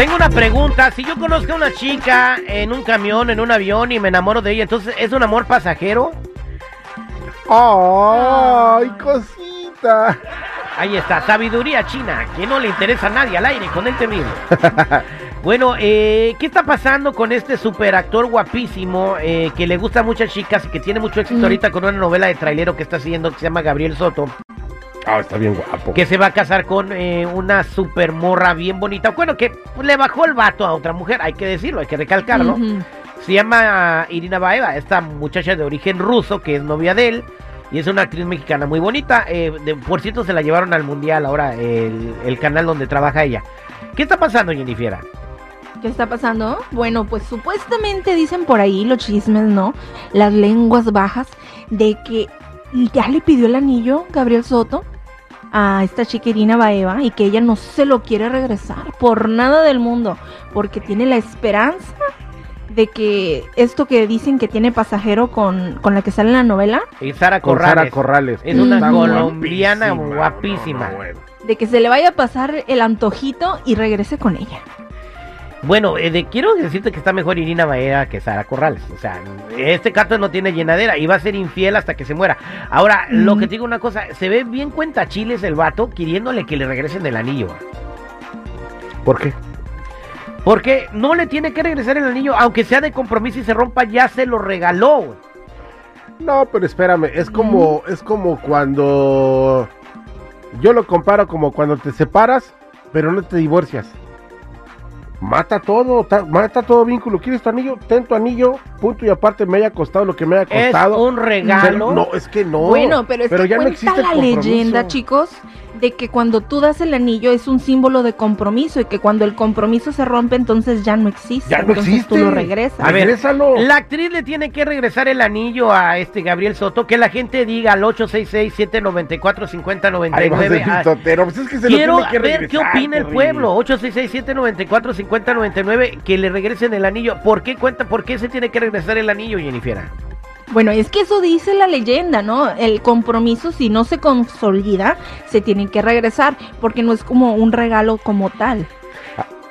Tengo una pregunta. Si yo conozco a una chica en un camión, en un avión y me enamoro de ella, entonces ¿es un amor pasajero? ¡Ay, cosita! Ahí está, sabiduría china, que no le interesa a nadie al aire con el terrible. bueno, eh, ¿qué está pasando con este superactor guapísimo eh, que le gusta a muchas chicas y que tiene mucho éxito Mm. ahorita con una novela de trailero que está haciendo que se llama Gabriel Soto? Ah, está bien guapo. que se va a casar con eh, una super morra bien bonita. Bueno, que le bajó el vato a otra mujer, hay que decirlo, hay que recalcarlo. Ujú. Se llama Irina Baeva, esta muchacha de origen ruso que es novia de él. Y es una actriz mexicana muy bonita. eh, de- por cierto, se la llevaron al mundial ahora, el, el canal donde trabaja ella. ¿Qué está pasando, Jennifer? ¿Qué está pasando? Bueno, pues supuestamente dicen por ahí los chismes, ¿no? Las lenguas bajas de que ya le pidió el anillo Gabriel Soto a esta chica Irina Baeva y que ella no se lo quiere regresar por nada del mundo, porque tiene la esperanza de que esto que dicen que tiene pasajero con, con la que sale en la novela, Es Sara Corrales. Sara Corrales. Es una Está colombiana guapísima. No, no, bueno. de que se le vaya a pasar el antojito y regrese con ella. Bueno, eh, de- quiero decirte que está mejor Irina Baeva que Sara Corrales. O sea, este cato no tiene llenadera y va a ser infiel hasta que se muera. Ahora, lo Mm. que te digo una cosa, se ve bien cuenta chiles el vato queriéndole que le regresen el anillo. ¿Por qué? Porque no le tiene que regresar el anillo, aunque sea de compromiso y se rompa, ya se lo regaló. No, pero espérame, es como, es como cuando yo lo comparo como cuando te separas, pero no te divorcias. Mata todo, ta- mata todo vínculo. ¿Quieres tu anillo? Ten tu anillo, punto y aparte me haya costado lo que me haya Es costado. un regalo. No, es que no. Bueno, pero es que ya no cuenta existe el la leyenda, chicos, de que cuando tú das el anillo es un símbolo de compromiso y que cuando el compromiso se rompe entonces ya no existe. Ya no entonces existe. tú lo regresas. A ver, Regrésalo. La actriz le tiene que regresar el anillo a este Gabriel Soto, que la gente diga al 866-794-5099. Ahí vas de Ah, pistotero. Pues es que se lo Quiero tiene que ver qué opina el pueblo. 866-794-5099. Que le regresen el anillo. ¿Por qué cuenta? ¿Por qué se tiene que regresar el anillo, Jennifer? Bueno, es que eso dice la leyenda, ¿no? El compromiso, si no se consolida, se tiene que regresar, porque no es como un regalo como tal.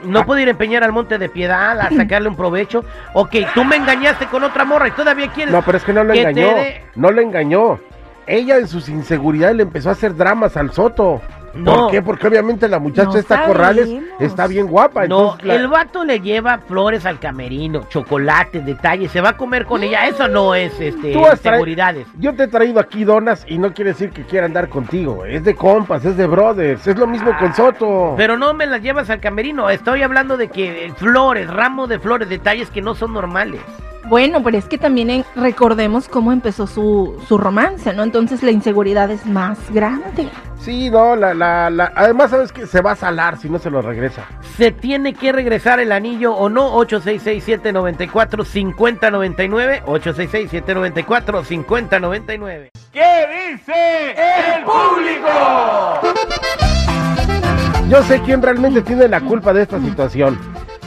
No puedo ir a empeñar al monte de piedad a sacarle un provecho. Ok, tú me engañaste con otra morra y todavía quieres. No, pero es que no lo que engañó. No lo engañó. Ella en sus inseguridades le empezó a hacer dramas al Soto. No. ¿Por qué? Porque obviamente la muchacha No esta Corrales sabemos. está bien guapa. No, la- el vato le lleva flores al camerino, chocolate, detalles, se va a comer con ella. Eso no es este seguridades. Yo te he traído aquí donas y no quiere decir que quiera andar contigo. Es de compas, es de brothers. Es lo mismo con Soto. Pero no me las llevas al camerino. Estoy hablando de que eh, flores, ramo de flores, detalles que no son normales. Bueno, pero es que también recordemos cómo empezó su, su romance, ¿no? Entonces la inseguridad es más grande. Sí, no, la, la, la- además sabes que se va a salar si no se lo regresa. ¿Se tiene que regresar el anillo o no? 866-794-5099. 866-794-5099. ¿Qué dice el público? Yo sé quién realmente tiene la culpa de esta situación.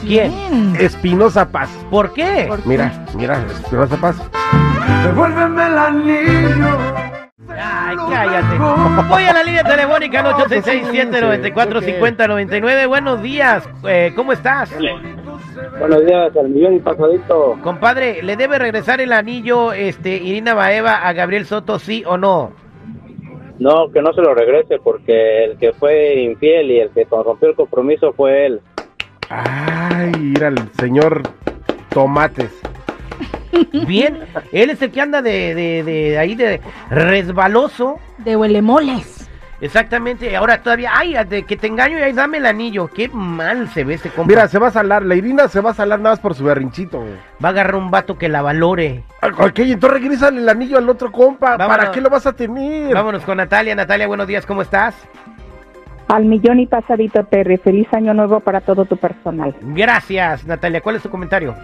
¿Quién? Espinosa Paz. ¿Por qué? ¿Por qué? Mira, mira, Espinosa Paz. Devuélveme el anillo. Ay, cállate. Voy a la línea telefónica al 866-794-5099. Buenos días. Eh, ¿Cómo estás? Buenos días, al millón y pasadito. Compadre, ¿le debe regresar el anillo este, Irina Baeva a Gabriel Soto, sí o no? No, que no se lo regrese porque el que fue infiel y el que rompió el compromiso fue él. Ay, mira el señor Tomates. Bien, él es el que anda de, de, de ahí de resbaloso. De huelemoles. Exactamente, ahora todavía, ay, de que te engaño y ahí dame el anillo. Qué mal se ve este compa. Mira, se va a salar. La Irina se va a salar nada más por su berrinchito. güey. Va a agarrar un vato que la valore. Ok, entonces regrésale el anillo al otro compa. Vámonos. ¿Para qué lo vas a tener? Vámonos con Natalia. Natalia, buenos días, ¿cómo estás? Al millón y pasadito, Terry. Feliz año nuevo para todo tu personal. Gracias, Natalia. ¿Cuál es tu comentario?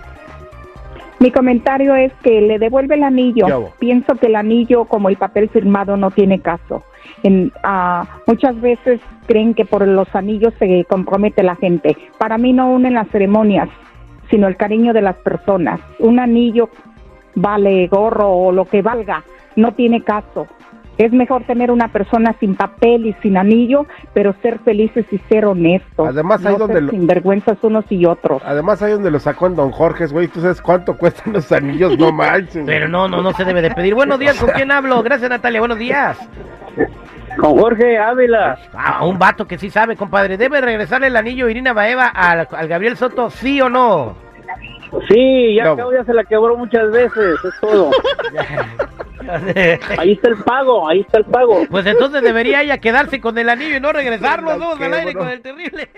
Mi comentario es que le devuelve el anillo. Pienso que el anillo, como el papel firmado, no tiene caso. En, ah, muchas veces creen que por los anillos se compromete la gente. Para mí no unen las ceremonias, sino el cariño de las personas. Un anillo vale gorro o lo que valga, no tiene caso. Es mejor tener una persona sin papel y sin anillo, pero ser felices y ser honestos. Además, ahí no donde lo- sinvergüenzas unos y otros. Además, ahí donde lo sacó en Don Jorge, güey. ¿Tú sabes cuánto cuestan los anillos? No manches. Pero no, no, no se debe de pedir. Buenos días, ¿con quién hablo? Gracias, Natalia. Buenos días. Con Jorge Ávila. Ah, un vato que sí sabe, compadre. ¿Debe regresarle el anillo Irina Baeva al, al Gabriel Soto, sí o no? Sí, ya No. ya se la quebró muchas veces, es todo. Ahí está el pago, ahí está el pago. Pues entonces debería ella quedarse con el anillo y no regresarlo. Al aire con el terrible.